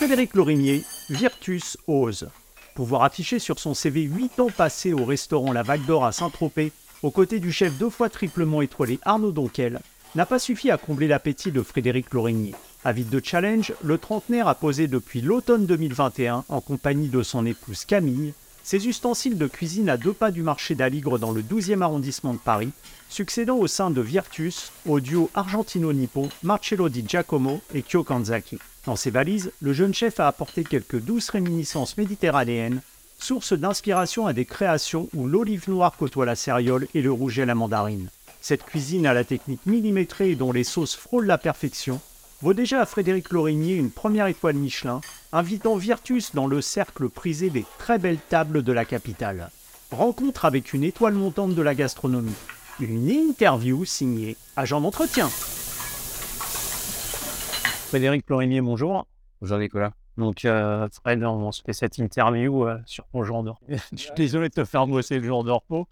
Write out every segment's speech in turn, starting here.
Frédéric Lorimier, Virtus ose. Pouvoir afficher sur son CV 8 ans passés au restaurant La Vague d'Or à Saint-Tropez, aux côtés du chef deux fois triplement étoilé Arnaud Donquel, n'a pas suffi à combler l'appétit de Frédéric Lorimier. Avide de challenge, le trentenaire a posé depuis l'automne 2021, en compagnie de son épouse Camille, ses ustensiles de cuisine à deux pas du marché d'Aligre dans le 12e arrondissement de Paris, succédant au sein de Virtus au duo argentino-nippon Marcello Di Giacomo et Kyo Kanzaki. Dans ses valises, le jeune chef a apporté quelques douces réminiscences méditerranéennes, source d'inspiration à des créations où l'olive noire côtoie la céréole et le rouge à la mandarine. Cette cuisine à la technique millimétrée et dont les sauces frôlent la perfection vaut déjà à Frédéric Lorigny une première étoile Michelin, invitant Virtus dans le cercle prisé des très belles tables de la capitale. Rencontre avec une étoile montante de la gastronomie. Une interview signée Agent d'entretien. Frédéric Lorigny, bonjour. Bonjour Nicolas. Donc, euh, Fred, on se fait cette interview euh, sur ton jour de repos. Je suis désolé de te faire bosser le jour de repos.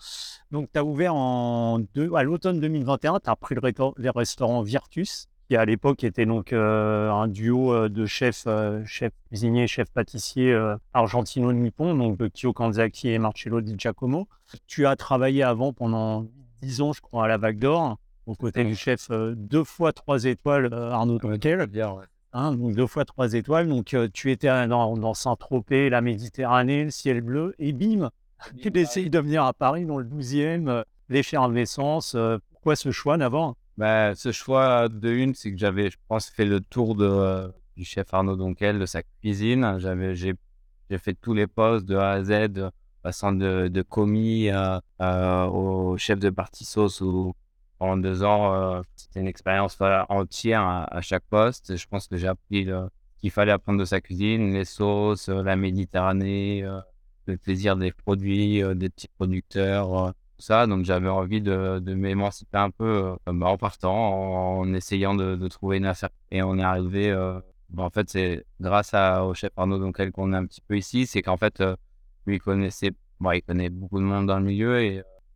Donc, tu as ouvert en deux, à l'automne 2021, tu as pris le, les restaurants Virtus, qui à l'époque était donc euh, un duo de chefs, chef cuisinier, chef pâtissier argentino-nippon, donc de Kyo Kanzaki et Marcello Di Giacomo. Tu as travaillé avant pendant 10 ans, je crois, à la Vague d'Or, aux côtés du chef deux fois trois étoiles, Arnaud Tonquel. Hein, donc deux fois trois étoiles. Donc tu étais dans, Saint-Tropez, la Méditerranée, le ciel bleu, et bim, tu décides de venir à Paris dans le 12e, l'effervescence. pourquoi ce choix d'abord? Bah, Ce choix de une, c'est que j'avais, je pense, fait le tour de, du chef Arnaud Donquel, de sa cuisine. J'avais, j'ai, fait tous les postes de A à Z, passant de, de commis au chef de partie sauce ou pendant deux ans, euh, c'était une expérience entière à, chaque poste. Je pense que j'ai appris qu'il fallait apprendre de sa cuisine, les sauces, euh, la Méditerranée, euh, le plaisir des produits, des petits producteurs, ça. Donc j'avais envie de, m'émanciper un peu en partant, en, essayant de, trouver une affaire. Et on est arrivé. en fait, c'est grâce au chef Arnaud Donquel qu'on est un petit peu ici. C'est qu'en fait, lui, il connaissait, bon, il connaît beaucoup de monde dans le milieu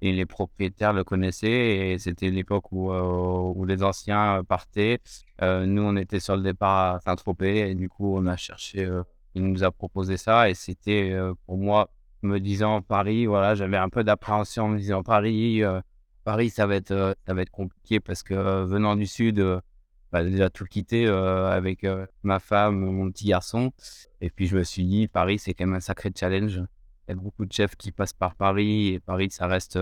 et les propriétaires le connaissaient et c'était l'époque où, euh, où les anciens partaient. Euh, nous, on était sur le départ à Saint-Tropez et du coup, on a cherché, euh, il nous a proposé ça et c'était pour moi, me disant Paris, voilà, j'avais un peu d'appréhension en me disant Paris, Paris, ça va être, ça va être compliqué parce que venant du sud, bah, déjà tout quitter avec ma femme, mon petit garçon. Et puis je me suis dit, Paris, c'est quand même un sacré challenge. Il y a beaucoup de chefs qui passent par Paris et Paris, ça reste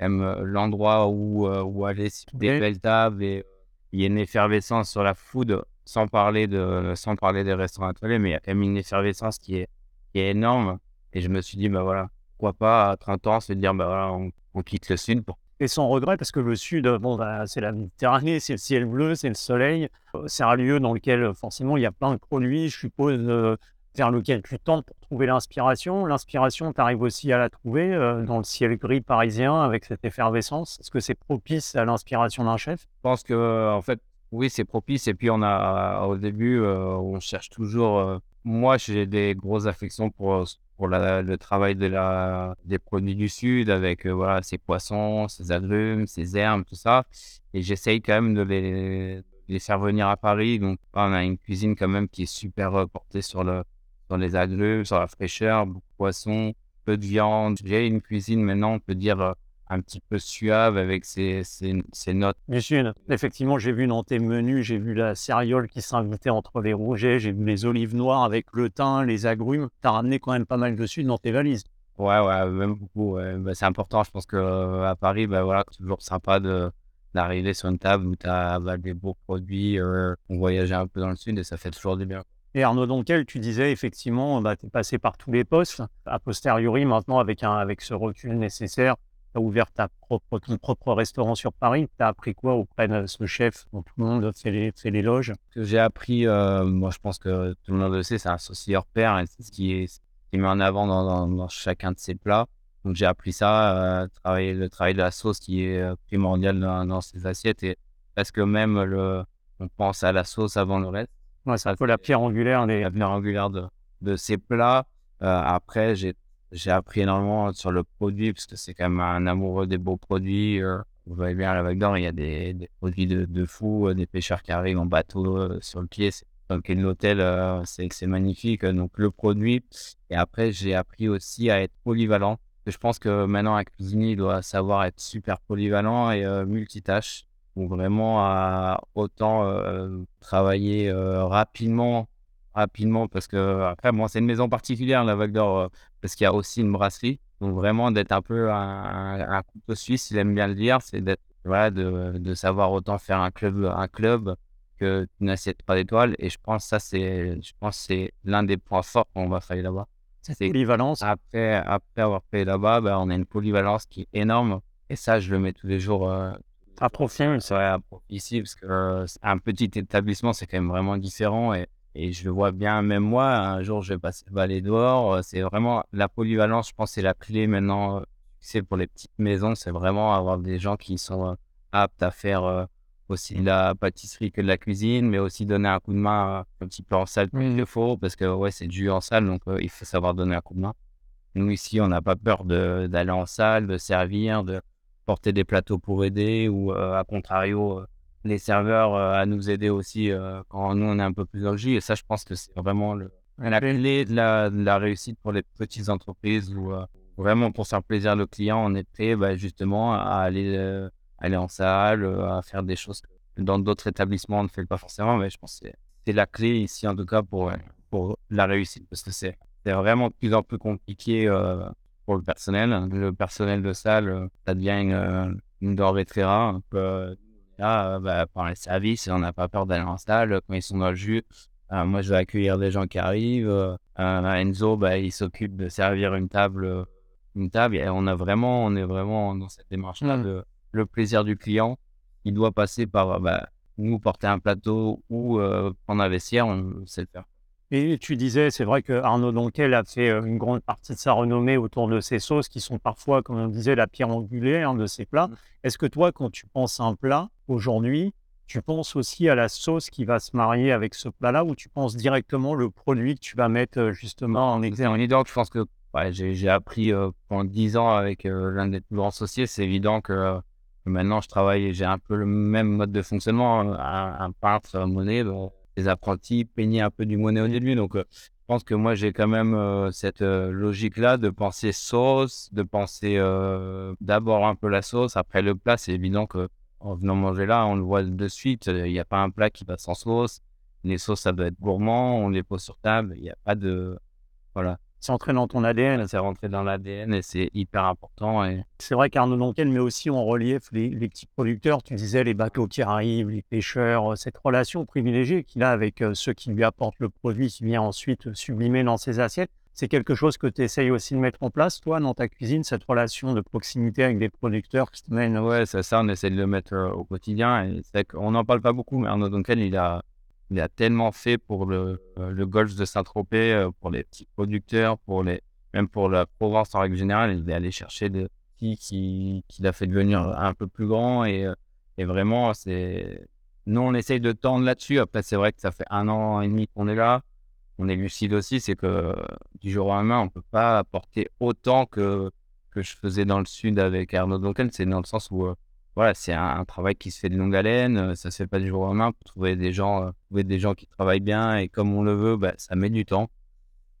même l'endroit où, où aller des belles tables et il y a une effervescence sur la food sans parler de sans parler des restaurants étoilés mais il y a quand même une effervescence qui est, qui est énorme et je me suis dit bah voilà pourquoi pas à 30 ans se dire bah voilà on, quitte le sud et sans regret parce que le sud bon bah, c'est la Méditerranée c'est le ciel bleu c'est le soleil c'est un lieu dans lequel forcément il y a plein de produits je suppose vers lequel tu tentes pour trouver l'inspiration. L'inspiration, tu arrives aussi à la trouver euh, dans le ciel gris parisien avec cette effervescence. Est-ce que c'est propice à l'inspiration d'un chef? Je pense que, en fait, oui, c'est propice. Et puis, on a, au début, euh, on cherche toujours. Euh, moi, j'ai des grosses affections pour, pour le travail de la, des produits du Sud avec voilà, ces poissons, ces agrumes, ces herbes, tout ça. Et j'essaye quand même de les, faire venir à Paris. Donc, on a une cuisine quand même qui est super portée sur le, dans les agrumes, sur la fraîcheur, beaucoup de poissons, peu de viande. J'ai une cuisine maintenant, on peut dire, euh, un petit peu suave avec ses, notes. Bien sûr, effectivement, j'ai vu dans tes menus, j'ai vu la céréole qui s'invitait entre les rougets, j'ai vu les olives noires avec le thym, les agrumes. Tu as ramené quand même pas mal de sud dans tes valises. Ouais, ouais, même beaucoup. Bah, c'est important, je pense qu'à euh, Paris, bah, voilà, c'est toujours sympa de, d'arriver sur une table où tu as bah, des beaux produits, euh, on voyageait un peu dans le sud et ça fait toujours du bien. Et Arnaud Donquel, tu disais effectivement, bah, tu es passé par tous les postes. A posteriori, maintenant, avec, un, avec ce recul nécessaire, tu as ouvert ta propre, ton propre restaurant sur Paris. Tu as appris quoi auprès de ce chef? Dont tout le monde fait Ce que j'ai appris, euh, moi je pense que tout le monde le sait, c'est un associé hors pair c'est ce qui est, qui met en avant dans, dans, chacun de ses plats. Donc j'ai appris ça, euh, travailler, le travail de la sauce qui est euh, primordial dans, dans ses assiettes et parce que même le, on pense à la sauce avant le reste. Ouais, c'est un peu la pierre angulaire, la pierre angulaire de, de ces plats. Euh, après, j'ai, j'ai appris énormément sur le produit, parce que c'est quand même un amoureux des beaux produits. Euh, vous voyez bien la vague d'or, il y a des, des produits de, de fou, euh, des pêcheurs qui arrivent en bateau sur le pied. Donc, l'hôtel, euh, c'est c'est magnifique. Donc, le produit. Et après, j'ai appris aussi à être polyvalent. Je pense que maintenant, un cuisinier doit savoir être super polyvalent et euh, multitâche. Donc, vraiment, à autant euh, travailler euh, rapidement, rapidement, parce que après, moi, c'est une maison particulière, la Val d'Or, euh, parce qu'il y a aussi une brasserie. Donc, vraiment, d'être un peu un, un, couteau suisse, il aime bien le dire, c'est d'être, voilà, de, de savoir autant faire un club, un club que une assiette 3 étoiles. Et je pense ça, c'est, je pense c'est l'un des points forts qu'on va faire là-bas. Cette polyvalence. après, après avoir fait là-bas, bah, on a une polyvalence qui est énorme. Et ça, je le mets tous les jours euh, À c'est profit ici, parce que euh, un petit établissement, c'est quand même vraiment différent. Et, et je le vois bien, même moi, un jour, je vais passer balai dehors. euh, C'est vraiment la polyvalence, je pense, c'est la clé maintenant. euh, C'est pour les petites maisons, c'est vraiment avoir des gens qui sont euh, aptes à faire euh, aussi de la pâtisserie que de la cuisine, mais aussi donner un coup de main euh, un petit peu en salle quand Oui. il le faut, parce que ouais, c'est du en salle, donc euh, il faut savoir donner un coup de main. Nous, ici, on n'a pas peur d'aller en salle, de servir, de porter des plateaux pour aider, ou euh, à contrario, euh, les serveurs euh, à nous aider aussi euh, quand nous, on est un peu plus jus. Et ça, je pense que c'est vraiment le, la clé de la, de la réussite pour les petites entreprises, où euh, vraiment pour faire plaisir le client, on est prêt bah, justement à aller, aller en salle, à faire des choses que dans d'autres établissements, on ne fait pas forcément, mais je pense que c'est- la clé ici, en tout cas, pour, pour la réussite, parce que c'est c'est vraiment de plus en plus compliqué euh, pour le personnel. Le personnel de salle, ça devient une, une denrée très rare. Donc, euh, là, euh, bah, par les services, on n'a pas peur d'aller en salle quand ils sont dans le jus. Euh, moi, je vais accueillir des gens qui arrivent. Euh, Enzo, bah, il s'occupe de servir une table, euh, une table. Et on a vraiment, on est vraiment dans cette démarche-là Mm. de le plaisir du client. Il doit passer par bah, nous porter un plateau ou euh, prendre un vestiaire, on sait le faire. Et tu disais, c'est vrai que Arnaud Donquel a fait euh, une grande partie de sa renommée autour de ses sauces qui sont parfois, comme on disait, la pierre angulaire de ses plats. Mmh. Est-ce que toi, quand tu penses à un plat aujourd'hui, tu penses aussi à la sauce qui va se marier avec ce plat-là ou tu penses directement le produit que tu vas mettre euh, justement en C'est exergue je pense que ouais, j'ai appris euh, pendant 10 ans avec euh, l'un des plus grands associés. C'est évident que euh, maintenant je travaille et j'ai un peu le même mode de fonctionnement. euh, Un, un peintre euh, monnaie, bon, les apprentis peignaient un peu du monnaie au début. Donc je pense que moi j'ai quand même cette logique-là de penser sauce, de penser d'abord un peu la sauce, après le plat. C'est évident que en venant manger là, on le voit de suite. Il n'y a pas un plat qui va sans sauce. Les sauces, ça doit être gourmand. On les pose sur table. Il n'y a pas de. Voilà. C'est entré dans ton ADN. C'est rentré dans l'ADN et c'est hyper important. Et C'est vrai qu'Arnaud Donquel met aussi en relief les, les petits producteurs. Tu disais les bateaux qui arrivent, les pêcheurs, euh, cette relation privilégiée qu'il a avec euh, ceux qui lui apportent le produit qui vient ensuite sublimer dans ses assiettes. C'est quelque chose que tu essayes aussi de mettre en place, toi, dans ta cuisine, cette relation de proximité avec des producteurs mènent. ouais, c'est ça, on essaie de le mettre euh, au quotidien. Qu'on n'en parle pas beaucoup, mais Arnaud Duncan, il a, il a tellement fait pour le, euh, le golfe de Saint-Tropez, euh, pour les petits producteurs, pour les, même pour la Provence en règle générale. Il est allé chercher des petits qui, qui l'a fait devenir un peu plus grand. Et, euh, et vraiment, c'est. Nous, on essaye de tendre là-dessus. Après, c'est vrai que ça fait un an et demi qu'on est là. On est lucide aussi, c'est que euh, du jour au lendemain, on peut pas apporter autant que, que je faisais dans le sud avec Arnaud Duncan. C'est dans le sens où, euh, voilà, c'est un, travail qui se fait de longue haleine. euh, Ça se fait pas du jour au lendemain. Pour trouver des gens, trouver des gens qui travaillent bien et comme on le veut, bah, ça met du temps.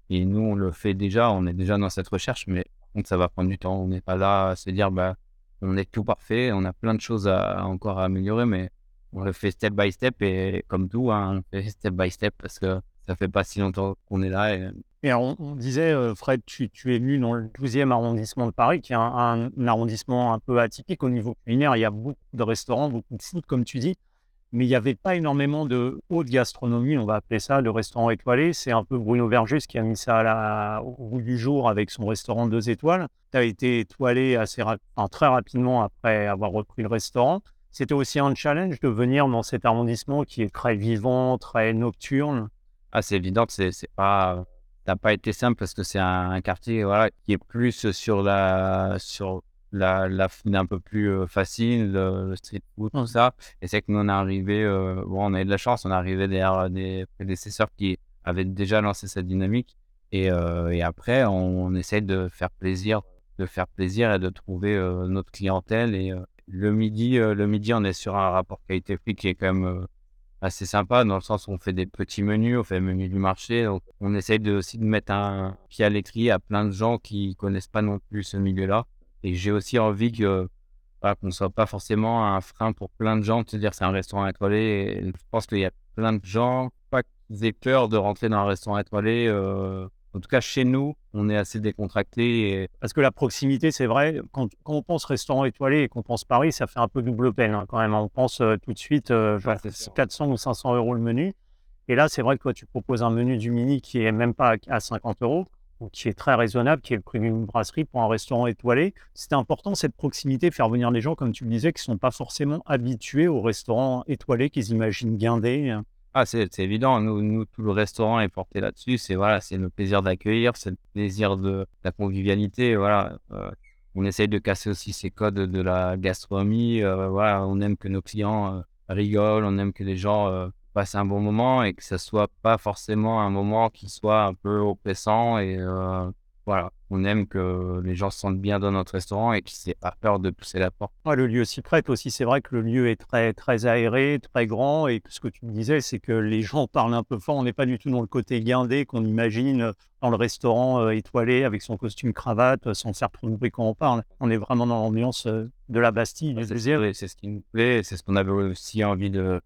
Et nous, on le fait déjà. On est déjà dans cette recherche, mais par contre, ça va prendre du temps. On n'est pas là à se dire, bah, on est tout parfait. On a plein de choses à encore à améliorer, mais on le fait step by step et comme tout, hein, on le fait step by step parce que ça fait pas si longtemps qu'on est là. Et, on, disait, euh, Fred, tu, es venu dans le 12e arrondissement de Paris, qui est un, arrondissement un peu atypique au niveau culinaire. Il y a beaucoup de restaurants, beaucoup de food, comme tu dis, mais il n'y avait pas énormément de haute gastronomie, on va appeler ça, de restaurants étoilés. C'est un peu Bruno Vergès qui a mis ça à la- au bout du jour avec son restaurant deux étoiles. Tu as été étoilé assez très rapidement après avoir repris le restaurant. C'était aussi un challenge de venir dans cet arrondissement qui est très vivant, très nocturne. Ah, c'est évident que c'est c'est pas, ça n'a pas été simple parce que c'est un, un quartier voilà, qui est plus sur la, sur la, la un peu plus facile, le, le street food, tout ça. Et c'est que nous, on est arrivé, euh, bon, on a eu de la chance, on est arrivé derrière des prédécesseurs qui avaient déjà lancé cette dynamique. Et, euh, et après, on, on essaie de faire plaisir, de faire plaisir et de trouver euh, notre clientèle. Et le midi, le midi, on est sur un rapport qualité-prix qui est quand même assez sympa dans le sens où on fait des petits menus, on fait le menu du marché. Donc on essaye de, aussi de mettre un pied à l'étrier à plein de gens qui connaissent pas non plus ce milieu-là. Et j'ai aussi envie que qu'on ne soit pas forcément un frein pour plein de gens de se dire c'est un restaurant étoilé. Et je pense qu'il y a plein de gens, pas qu'ils aient peur de rentrer dans un restaurant étoilé. En tout cas, chez nous, on est assez décontracté. Parce que la proximité, c'est vrai, quand, on pense restaurant étoilé et qu'on pense Paris, ça fait un peu double peine hein, quand même. On pense euh, tout de suite euh, 400 ou 500 euros le menu. Et là, c'est vrai que toi, tu proposes un menu du mini qui est même pas à 50 euros, ou qui est très raisonnable, qui est le prix d'une brasserie pour un restaurant étoilé. C'était important cette proximité, faire venir des gens, comme tu le disais, qui ne sont pas forcément habitués au restaurant étoilé, qu'ils imaginent guindé. Ah, c'est évident. Nous, nous, tout le restaurant est porté là-dessus. C'est voilà, c'est le plaisir d'accueillir, c'est le plaisir de, la convivialité. Voilà, euh, on essaye de casser aussi ces codes de la gastronomie. Euh, voilà, on aime que nos clients euh, rigolent, on aime que les gens passent un bon moment et que ce soit pas forcément un moment qui soit un peu oppressant et voilà, on aime que les gens se sentent bien dans notre restaurant et qu'ils n'aient pas peur de pousser la porte. le lieu s'y prête aussi. C'est vrai que le lieu est très, très aéré, très grand. Et ce que tu me disais, c'est que les gens parlent un peu fort. On n'est pas du tout dans le côté guindé qu'on imagine euh, dans le restaurant euh, étoilé avec son costume cravate, euh, sans faire trop de bruit quand on parle. On est vraiment dans l'ambiance de la Bastille. c'est ce qui nous plaît. C'est ce qu'on avait aussi envie de,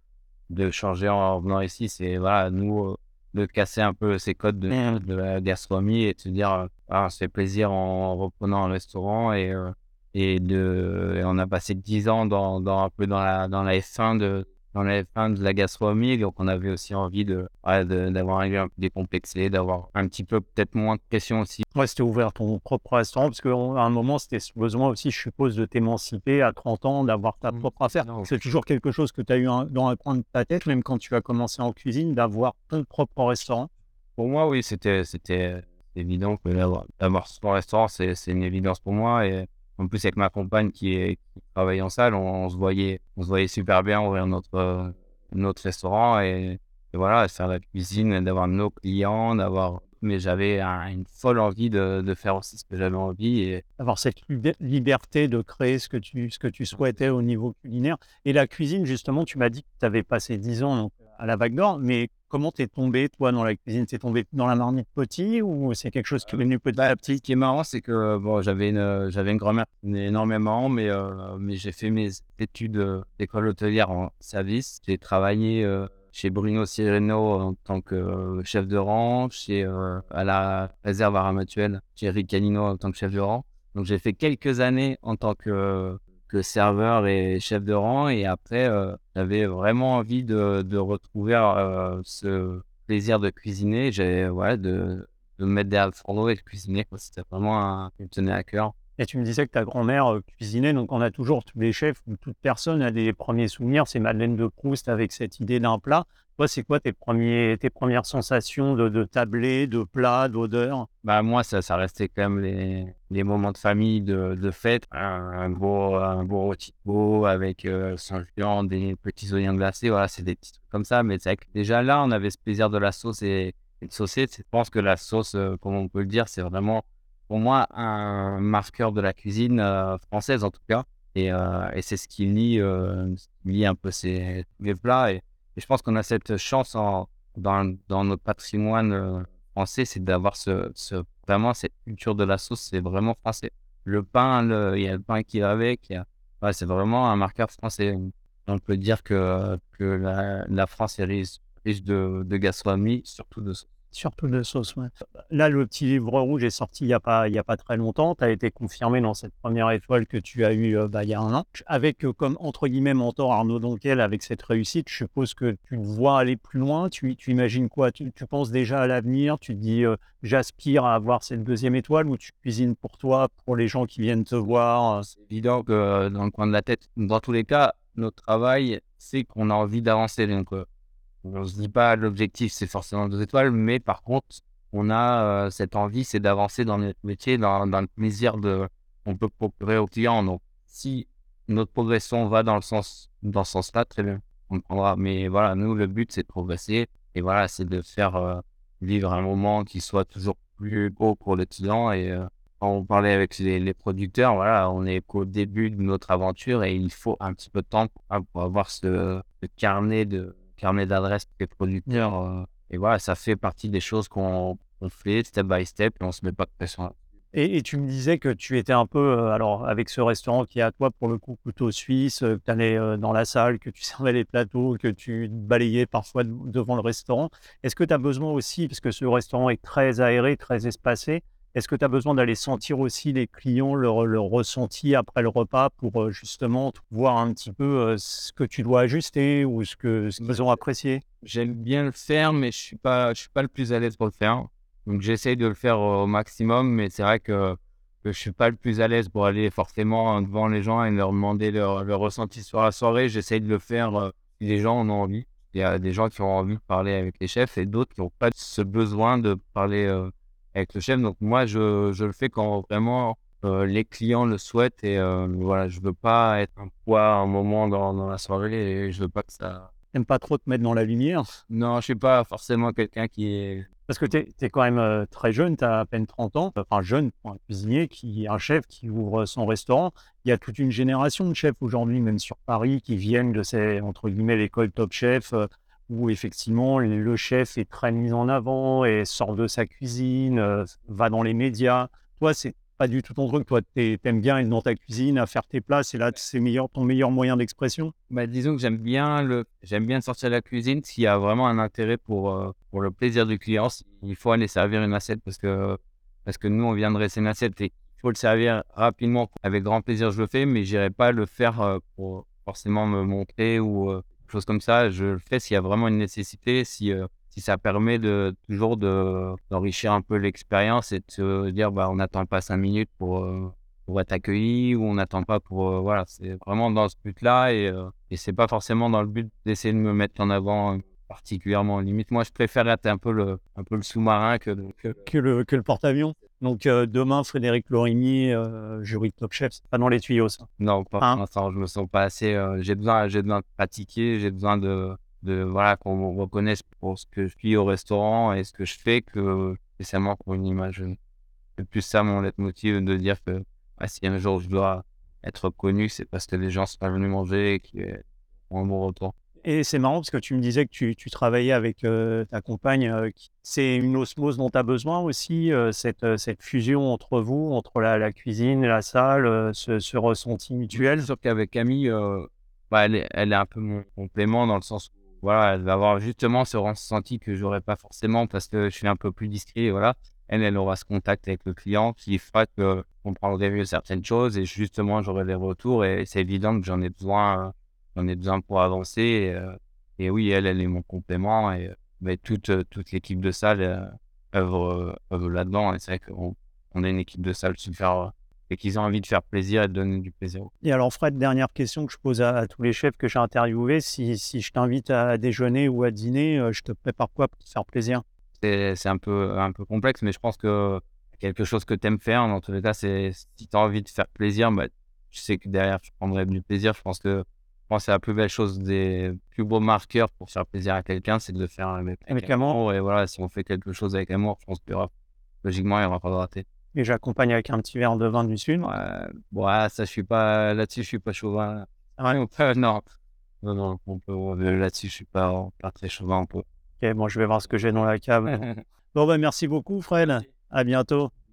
de changer en venant ici. C'est voilà, nous de casser un peu ces codes de, de la gastronomie et de se dire euh, ah, on se fait plaisir en reprenant un restaurant et, euh, et, de, on a passé 10 ans dans, dans, un peu dans la, dans la F1 de, dans la fin de la gastronomie. Donc, on avait aussi envie de, d'avoir un lieu un peu décomplexé, d'avoir un petit peu peut-être moins de pression aussi. Ouais, c'était ouvert ton propre restaurant parce qu'à un moment, c'était besoin aussi, je suppose, de t'émanciper à 30 ans, d'avoir ta mmh. propre affaire. C'est toujours quelque chose que tu as eu dans un coin de ta tête, même quand tu as commencé en cuisine, d'avoir ton propre restaurant? Pour moi, oui, c'était, c'était évident que d'avoir son restaurant, c'est, c'est une évidence pour moi. Et en plus, avec ma compagne qui, est, qui travaille en salle, on, se voyait, on se voyait super bien ouvrir notre, notre restaurant et, voilà, faire la cuisine, d'avoir nos clients, d'avoir. Mais j'avais une folle envie de, de, faire aussi ce que j'avais envie. Et... Avoir cette liberté de créer ce que, tu, ce que tu souhaitais au niveau culinaire. Et la cuisine, justement, tu m'as dit que tu avais passé 10 ans à la Vague d'Or, mais Comment t'es tombé, toi, dans la cuisine? T'es tombé dans la marmite petit ou c'est quelque chose qui est venu petit bah, petit, Ce qui est marrant, c'est que bon, j'avais une, j'avais une grand-mère énormément, mais, euh, mais j'ai fait mes études d'école hôtelière en service. J'ai travaillé euh, chez Bruno Sireno en tant que euh, chef de rang, chez, à la réserve aramatuelle, chez Rick Canino en tant que chef de rang. Donc j'ai fait quelques années en tant que serveur et chef de rang. Et après, euh, j'avais vraiment envie de, de retrouver euh, ce plaisir de cuisiner. J'avais, ouais, de, de me mettre derrière le et de cuisiner. C'était vraiment un qui me tenait à cœur. Et tu me disais que ta grand-mère euh, cuisinait, donc on a toujours tous les chefs, toute personne a des premiers souvenirs. C'est Madeleine de Proust avec cette idée d'un plat. Toi, c'est quoi tes, premiers, tes premières sensations de, de tablé, de plat, d'odeur? Bah, Moi, ça, ça restait quand même les, moments de famille, de, de fête. Un, beau, un beau rôti avec euh, son viande, des petits oignons glacés. Voilà, c'est des petits trucs comme ça. Mais déjà là, on avait ce plaisir de la sauce et, de saucer. Je pense que la sauce, euh, comme on peut le dire, c'est vraiment, pour moi, un marqueur de la cuisine euh, française, en tout cas. Et, et c'est ce qui lie, lie un peu ces, plats. Et, je pense qu'on a cette chance en, dans, dans, notre patrimoine euh, français, c'est d'avoir ce, vraiment cette culture de la sauce, c'est vraiment français. Le pain, il y a le pain qui va avec, c'est vraiment un marqueur français. On peut dire que, que la, France est riche, riche de, de gastronomie, surtout de sauce. Surtout de sauce. Là, le petit livre rouge est sorti il n'y a, pas, a pas très longtemps. Tu as été confirmé dans cette première étoile que tu as eue euh, bah, il y a un an. Avec euh, comme entre guillemets mentor Arnaud Donquel avec cette réussite, je suppose que tu te vois aller plus loin. Tu, imagines quoi? Tu, penses déjà à l'avenir? Tu te dis euh, j'aspire à avoir cette deuxième étoile ou tu cuisines pour toi, pour les gens qui viennent te voir C'est évident que dans le coin de la tête, dans tous les cas, notre travail, c'est qu'on a envie d'avancer. On se dit pas l'objectif c'est forcément deux étoiles, mais par contre, on a cette envie, c'est d'avancer dans notre métier, dans, le plaisir de, on peut procurer aux clients. Donc, si notre progression va dans le sens, dans ce sens-là, très bien, on prendra. Mais voilà, nous, le but, c'est de progresser et voilà, c'est de faire vivre un moment qui soit toujours plus beau pour le client. Et quand on parlait avec les, producteurs, voilà, on est qu'au début de notre aventure et il faut un petit peu de temps pour, avoir ce carnet de, carnet d'adresses des producteurs. euh, et voilà, ça fait partie des choses qu'on fait step by step et on se met pas de pression. Et, et tu me disais que tu étais un peu, euh, alors avec ce restaurant qui est à toi pour le coup, couteau suisse, euh, que tu allais euh, dans la salle, que tu servais les plateaux, que tu balayais parfois de- devant le restaurant. Est-ce que tu as besoin aussi, parce que ce restaurant est très aéré, très espacé, est-ce que tu as besoin d'aller sentir aussi les clients, leur, leur ressenti après le repas pour justement voir un petit peu ce que tu dois ajuster ou ce que ce qu'ils ont apprécié? J'aime bien le faire, mais je suis pas, je suis pas le plus à l'aise pour le faire. Donc j'essaye de le faire au maximum, mais c'est vrai que, que je suis pas le plus à l'aise pour aller forcément devant les gens et leur demander leur, leur ressenti sur la soirée. J'essaye de le faire si les gens en ont envie. Il y a des gens qui ont envie de parler avec les chefs et d'autres qui n'ont pas ce besoin de parler euh, avec le chef. Donc moi, je, je le fais quand vraiment euh, les clients le souhaitent et euh, voilà, je veux pas être un poids à un moment dans, dans la soirée et je veux pas que ça. T'aimes pas trop te mettre dans la lumière? Non, je suis pas forcément quelqu'un qui est Parce que tu es, quand même euh, très jeune, tu as à peine 30 ans, enfin jeune pour un cuisinier, qui, un chef qui ouvre son restaurant. Il y a toute une génération de chefs aujourd'hui, même sur Paris, qui viennent de ces, entre guillemets, l'école Top Chef, euh, où effectivement le chef est très mis en avant et sort de sa cuisine, euh, va dans les médias. Toi, c'est pas du tout ton truc. Toi, tu aimes bien être dans ta cuisine, à faire tes plats. C'est là c'est meilleur, ton meilleur moyen d'expression? Bah, disons que j'aime bien le, j'aime bien sortir de la cuisine s'il y a vraiment un intérêt pour, euh, pour le plaisir du client. Il faut aller servir une assiette parce que, parce que nous, on vient dresser une assiette et il faut le servir rapidement. Avec grand plaisir, je le fais, mais j'irai pas le faire euh, pour forcément me montrer ou euh, chose comme ça. Je le fais s'il y a vraiment une nécessité, si, euh, si ça permet de toujours de, d'enrichir un peu l'expérience et de se dire, bah, on n'attend pas cinq minutes pour, euh, pour être accueilli ou on n'attend pas pour euh, voilà c'est vraiment dans ce but là et, et c'est pas forcément dans le but d'essayer de me mettre en avant particulièrement limite moi je préfère être un peu le le sous-marin que... Que, le, que le porte-avions. Donc euh, demain, Frédéric Lorigny, euh, jury de Top Chef, c'est pas dans les tuyaux ça. non pas Hein pour l'instant je me sens pas assez euh, j'ai besoin j'ai besoin de pratiquer j'ai besoin de de voilà qu'on me reconnaisse pour ce que je suis au restaurant et ce que je fais que spécialement pour une image c'est plus ça mon leitmotiv de dire que ah, si un jour je dois être connu, c'est parce que les gens sont venus manger et qui ont un bon retour. Et c'est marrant parce que tu me disais que tu, tu travaillais avec euh, ta compagne. euh, qui- c'est une osmose dont tu as besoin aussi, euh, cette, cette fusion entre vous, entre la, la cuisine la salle, ce, ce ressenti mutuel? Sauf qu'avec Camille, bah, elle, est, elle est un peu mon complément dans le sens où voilà, elle va avoir justement ce ressenti que j'aurais pas forcément parce que je suis un peu plus discret. et Voilà. Elle, elle aura ce contact avec le client qui fera que on comprendrait mieux certaines choses et justement j'aurai des retours et c'est évident que j'en ai besoin, j'en ai besoin pour avancer. Et, euh, et oui, elle, elle est mon complément et mais toute, euh, toute l'équipe de salle œuvre, œuvre là-dedans. Et c'est vrai qu'on on est une équipe de salle super et qu'ils ont envie de faire plaisir et de donner du plaisir. Et alors, Fred, dernière question que je pose à, à tous les chefs que j'ai interviewés. Si, si je t'invite à déjeuner ou à dîner, je te prépare quoi pour te faire plaisir? C'est un peu, un peu complexe, mais je pense que quelque chose que tu aimes faire, dans tous les cas, c'est si tu as envie de faire plaisir, bah, tu sais que derrière, tu prendrais du plaisir. Je pense que pense que c'est la plus belle chose, des plus beaux marqueurs pour faire plaisir à quelqu'un, c'est de le faire avec, Avec amour. Et voilà, si on fait quelque chose avec amour, je pense que logiquement, il n'y aura pas de raté. Et j'accompagne avec un petit verre de vin du Sud. Ouais, bon, ah, ça, je suis pas, là-dessus, je suis pas chauvin. Ouais? Peut- non, non, non, on peut, là-dessus, je suis pas, pas très chauvin, on peut. Ok, bon, je vais voir ce que j'ai dans la cave. Bon, ben, merci beaucoup, Fred. À bientôt.